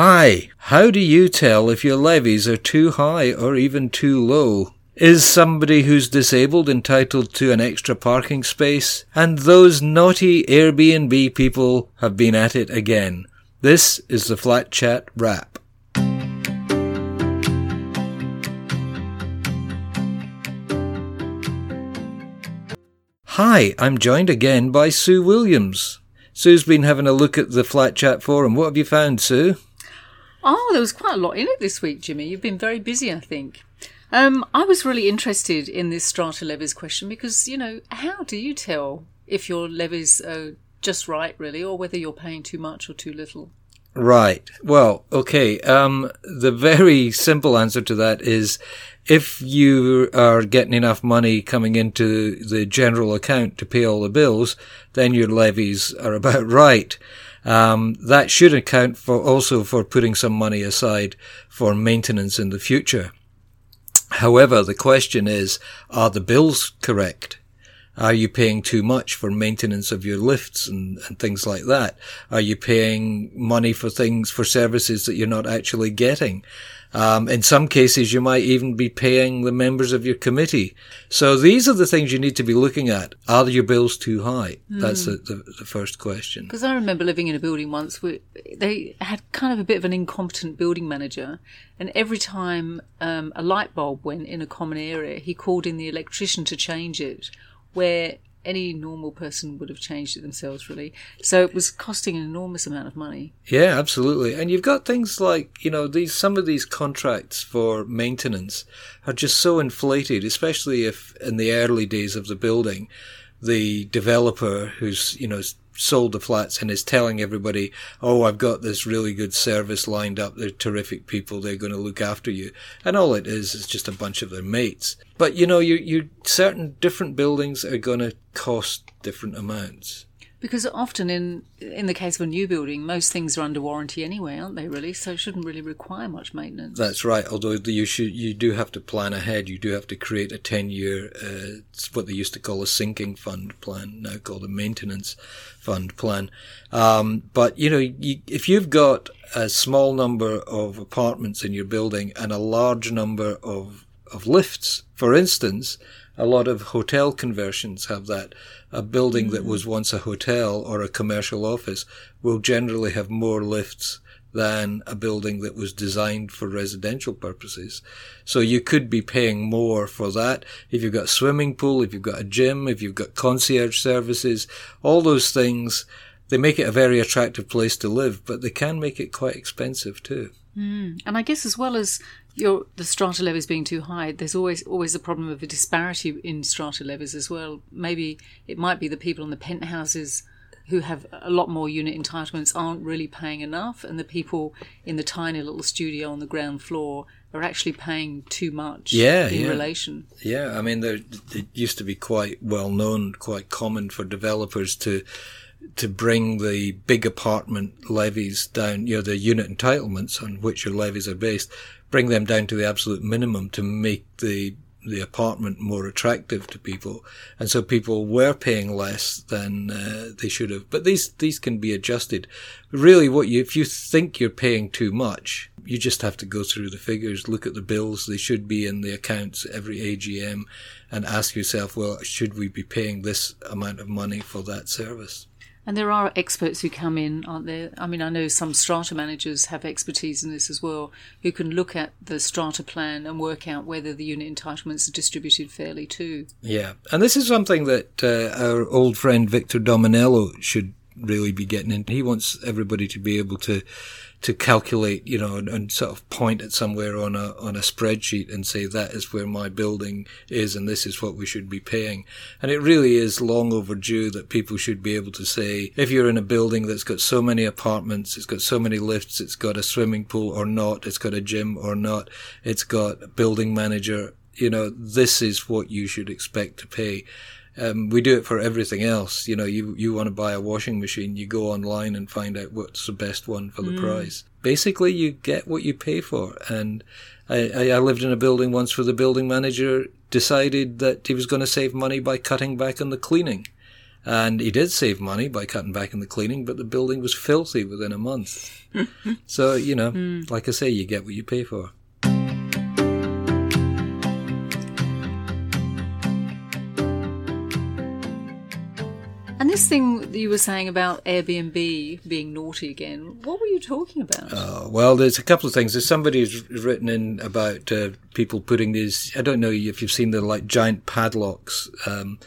Hi, how do you tell if your levies are too high or even too low? Is somebody who's disabled entitled to an extra parking space? And those naughty Airbnb people have been at it again. This is the Flat Chat Wrap. Hi, I'm joined again by Sue Williams. Sue's been having a look at the Flat Chat forum. What have you found, Sue? Oh, there was quite a lot in it this week, Jimmy. You've been very busy, I think. Um, I was really interested in this strata levies question because, you know, how do you tell if your levies are just right, really, or whether you're paying too much or too little? Right. Well, okay. Um, the very simple answer to that is if you are getting enough money coming into the general account to pay all the bills, then your levies are about right. Um, that should account for also for putting some money aside for maintenance in the future. However, the question is, are the bills correct? Are you paying too much for maintenance of your lifts and, and things like that? Are you paying money for things, for services that you're not actually getting? Um, in some cases, you might even be paying the members of your committee. So these are the things you need to be looking at. Are your bills too high? Mm. That's the, the, the, first question. Because I remember living in a building once where they had kind of a bit of an incompetent building manager. And every time um, a light bulb went in a common area, he called in the electrician to change it where any normal person would have changed it themselves, really. So it was costing an enormous amount of money. Yeah, absolutely. And you've got things like, you know, these some of these contracts for maintenance are just so inflated, especially if in the early days of the building, the developer who's, you know, sold the flats and is telling everybody, "Oh, I've got this really good service lined up. They're terrific people. They're going to look after you." And all it is is just a bunch of their mates. But you know, you you certain different buildings are going to cost different amounts. Because often in in the case of a new building, most things are under warranty anyway, aren't they? Really, so it shouldn't really require much maintenance. That's right. Although you should, you do have to plan ahead. You do have to create a ten year, uh, what they used to call a sinking fund plan, now called a maintenance fund plan. Um, but you know, you, if you've got a small number of apartments in your building and a large number of of lifts, for instance, a lot of hotel conversions have that a building that was once a hotel or a commercial office will generally have more lifts than a building that was designed for residential purposes. So you could be paying more for that. If you've got a swimming pool, if you've got a gym, if you've got concierge services, all those things, they make it a very attractive place to live, but they can make it quite expensive too. Mm. And I guess as well as your the strata levies being too high, there's always always a problem of a disparity in strata levies as well. Maybe it might be the people in the penthouses who have a lot more unit entitlements aren't really paying enough, and the people in the tiny little studio on the ground floor are actually paying too much yeah, in yeah. relation. Yeah, I mean, there, it used to be quite well known, quite common for developers to to bring the big apartment levies down, you know, the unit entitlements on which your levies are based, bring them down to the absolute minimum to make the the apartment more attractive to people, and so people were paying less than uh, they should have. But these these can be adjusted. Really, what you if you think you're paying too much, you just have to go through the figures, look at the bills. They should be in the accounts every AGM, and ask yourself, well, should we be paying this amount of money for that service? And there are experts who come in, aren't there? I mean, I know some strata managers have expertise in this as well, who can look at the strata plan and work out whether the unit entitlements are distributed fairly too. Yeah, and this is something that uh, our old friend Victor Dominello should really be getting into. He wants everybody to be able to to calculate, you know, and, and, sort of point at somewhere on a on a spreadsheet and say that is where my building is and this is what we should be paying. And it really is long overdue that people should be able to say if you're in a building that's got so many apartments, it's got so many lifts, it's got a swimming pool or not, it's got a gym or not, it's got a building manager, you know, this is what you should expect to pay. Um, we do it for everything else. You know, you, you want to buy a washing machine, you go online and find out what's the best one for the mm. price. Basically, you get what you pay for. And I, I lived in a building once where the building manager decided that he was going to save money by cutting back on the cleaning. And he did save money by cutting back on the cleaning, but the building was filthy within a month. so, you know, mm. like I say, you get what you pay for. And this thing that you were saying about Airbnb being naughty again, what were you talking about? Uh, well, there's a couple of things. There's somebody who's written in about uh, people putting these, I don't know if you've seen the like giant padlocks um,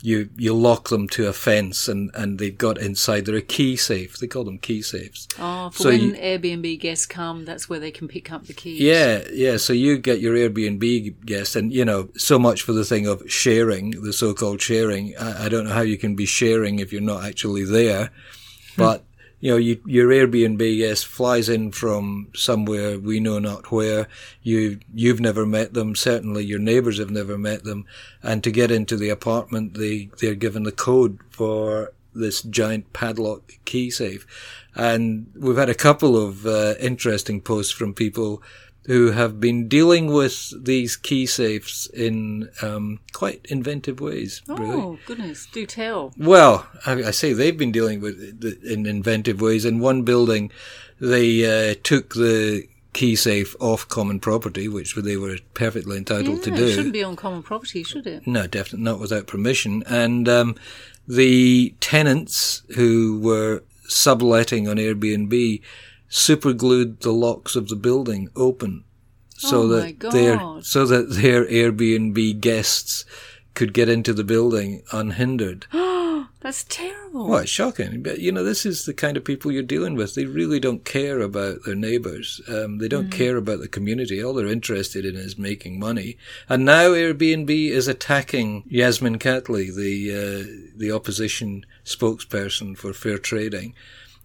you you lock them to a fence and, and they've got inside they're a key safe. They call them key safes. Oh, for so when you, Airbnb guests come, that's where they can pick up the keys. Yeah, yeah. So you get your Airbnb guests, and you know so much for the thing of sharing, the so-called sharing. I, I don't know how you can be sharing if you're not actually there, hmm. but you know, you, your Airbnb yes flies in from somewhere we know not where. You you've never met them. Certainly, your neighbours have never met them. And to get into the apartment, they they're given the code for this giant padlock key safe. And we've had a couple of uh, interesting posts from people who have been dealing with these key safes in um, quite inventive ways. Oh, really. goodness. Do tell. Well, I, I, say they've been dealing with it in inventive ways. In one building, they uh, took the key safe off common property, which they were perfectly entitled yeah, to do. It shouldn't be on common property, should it? No, definitely not without permission. And um, the tenants who were subletting on Airbnb superglued the locks of the building open so oh that their so that their Airbnb guests could get into the building unhindered. That's terrible. Well, it's shocking. But, you know, this is the kind of people you're dealing with. They really don't care about their neighbours. Um, they don't mm. care about the community. All they're interested in is making money. And now Airbnb is attacking Yasmin Catley, the, uh, the opposition spokesperson for fair trading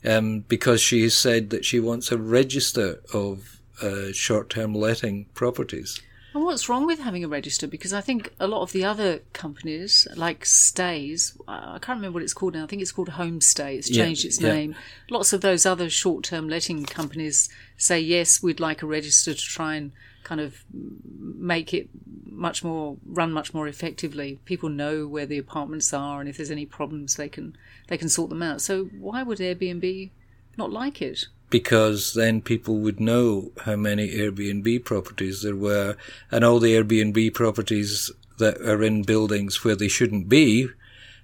um, because she has said that she wants a register of uh, short-term letting properties. Well, what's wrong with having a register? Because I think a lot of the other companies, like Stayz, I can't remember what it's called now. I think it's called Homestay. It's changed yeah, its name. Yeah. Lots of those other short-term letting companies say yes, we'd like a register to try and kind of make it much more run much more effectively. People know where the apartments are, and if there's any problems, they can they can sort them out. So why would Airbnb not like it? Because then people would know how many Airbnb properties there were, and all the Airbnb properties that are in buildings where they shouldn't be,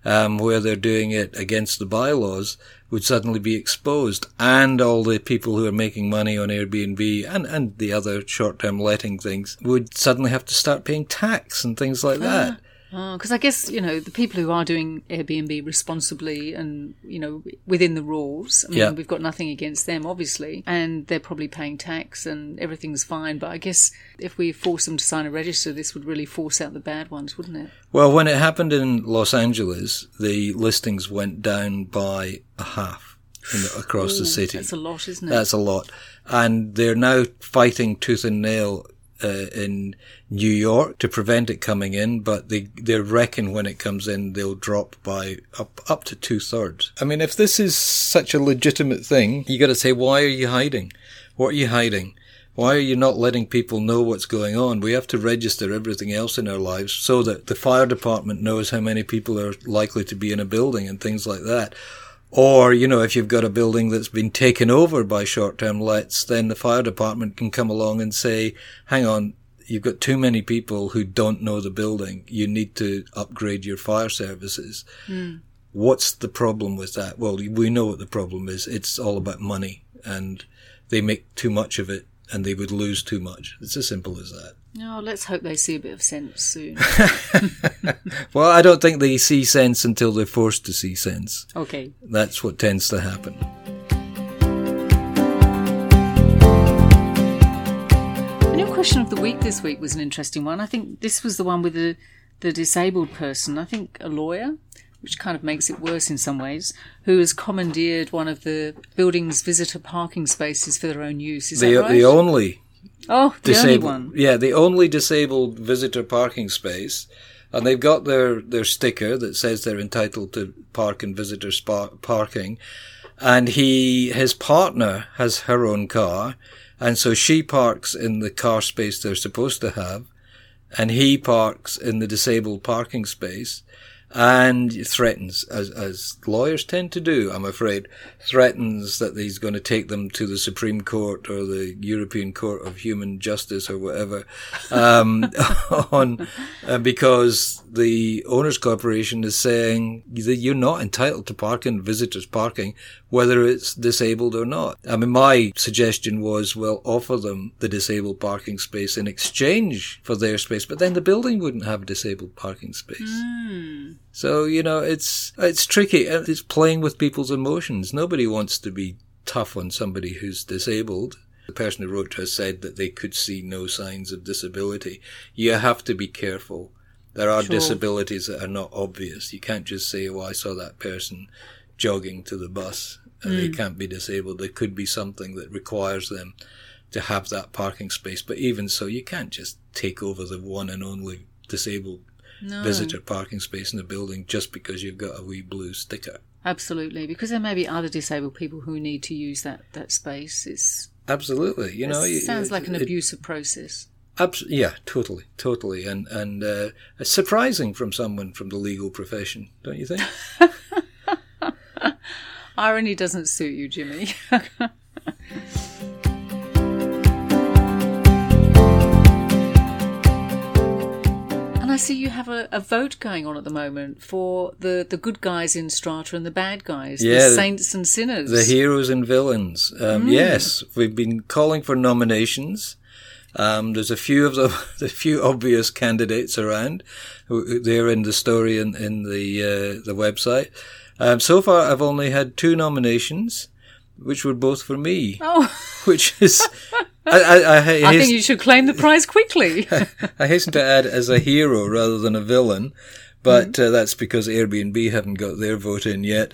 um, where they're doing it against the bylaws, would suddenly be exposed and all the people who are making money on Airbnb and, and the other short-term letting things would suddenly have to start paying tax and things like that. Ah. Uh, because oh, I guess you know the people who are doing Airbnb responsibly and you know within the rules. I mean, yeah. we've got nothing against them, obviously, and they're probably paying tax and everything's fine. But I guess if we force them to sign a register, this would really force out the bad ones, wouldn't it? Well, when it happened in Los Angeles, the listings went down by a half the, across Ooh, the city. That's a lot, isn't it? That's a lot, and they're now fighting tooth and nail uh, in New York to prevent it coming in, but they, they reckon when it comes in, they'll drop by up, up to two thirds. I mean, if this is such a legitimate thing, you gotta say, why are you hiding? What are you hiding? Why are you not letting people know what's going on? We have to register everything else in our lives so that the fire department knows how many people are likely to be in a building and things like that. Or, you know, if you've got a building that's been taken over by short-term lets, then the fire department can come along and say, hang on, you've got too many people who don't know the building. You need to upgrade your fire services. Mm. What's the problem with that? Well, we know what the problem is. It's all about money and they make too much of it and they would lose too much. It's as simple as that. No, let's hope they see a bit of sense soon. well, I don't think they see sense until they're forced to see sense. Okay. That's what tends to happen. The new question of the week this week was an interesting one. I think this was the one with the, the disabled person. I think a lawyer which kind of makes it worse in some ways, who has commandeered one of the building's visitor parking spaces for their own use. Is the, that right? The only. Oh, the disabled, only one. Yeah, the only disabled visitor parking space. And they've got their, their sticker that says they're entitled to park in visitor spa- parking. And he, his partner has her own car. And so she parks in the car space they're supposed to have. And he parks in the disabled parking space and threatens, as, as lawyers tend to do, I'm afraid, threatens that he's going to take them to the Supreme Court or the European Court of Human Justice or whatever, um, on uh, because the owners corporation is saying that you're not entitled to parking, visitors parking, whether it's disabled or not. I mean, my suggestion was, well, offer them the disabled parking space in exchange for their space, but then the building wouldn't have a disabled parking space. Mm. So, you know, it's, it's tricky. And it's playing with people's emotions. Nobody wants to be tough on somebody who's disabled. The person who wrote to us said that they could see no signs of disability. You have to be careful. There are Sure. disabilities that are not obvious. You can't just say, oh, I saw that person jogging to the bus and they can't be disabled. There could be something that requires them to have that parking space. But even so, you can't just take over the one and only disabled No. visitor parking space in the building just because you've got a wee blue sticker. Absolutely, because there may be other disabled people who need to use that, that space. It's, Absolutely, you know, it sounds like an it- abusive process. Abs- yeah, totally, totally, and and uh, it's surprising from someone from the legal profession, don't you think? Irony doesn't suit you, Jimmy. and I see you have a, a vote going on at the moment for the, the good guys in Strata and the bad guys, Yeah, the the- saints and sinners. The heroes and villains. Um, Yes, we've been calling for nominations. Um, there's a few of them, a few obvious candidates around. They're in the story in, in the uh, the website. Um, so far, I've only had two nominations, which were both for me. oh, Which is, I, I, I, I hasten- think you should claim the prize quickly. I hasten to add as a hero rather than a villain. But uh, that's because Airbnb haven't got their vote in yet.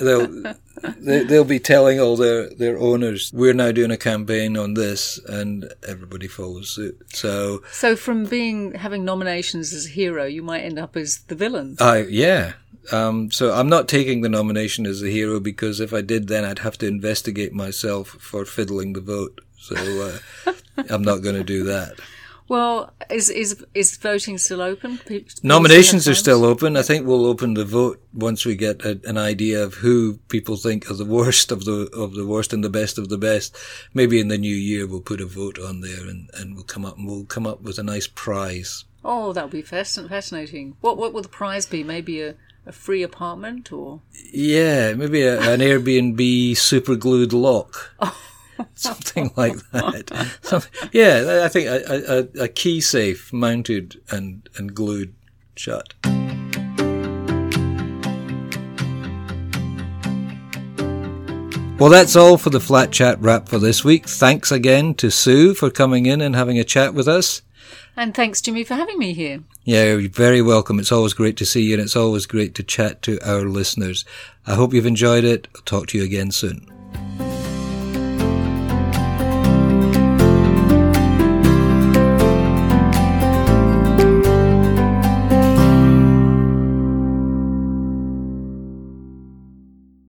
they'll they, they'll be telling all their their owners we're now doing a campaign on this, and everybody follows suit. So, so, from being having nominations as a hero, you might end up as the villain. I yeah. Um, so I'm not taking the nomination as a hero because if I did, then I'd have to investigate myself for fiddling the vote. So uh, I'm not going to do that. Well, is is is voting still open? People Nominations are still open. I think we'll open the vote once we get a, an idea of who people think are the worst of the of the worst and the best of the best. Maybe in the new year we'll put a vote on there and, and we'll come up and we'll come up with a nice prize. Oh, that would be fascinating. What what will the prize be? Maybe a, a free apartment or Yeah, maybe a, an Airbnb super glued lock. Oh, Something like that. Some, yeah, I think a, a, a key safe mounted and, and glued shut. Well, that's all for the Flat Chat wrap for this week. Thanks again to Sue for coming in and having a chat with us. And thanks, Jimmy, for having me here. Yeah, you're very welcome. It's always great to see you and it's always great to chat to our listeners. I hope you've enjoyed it. I'll talk to you again soon.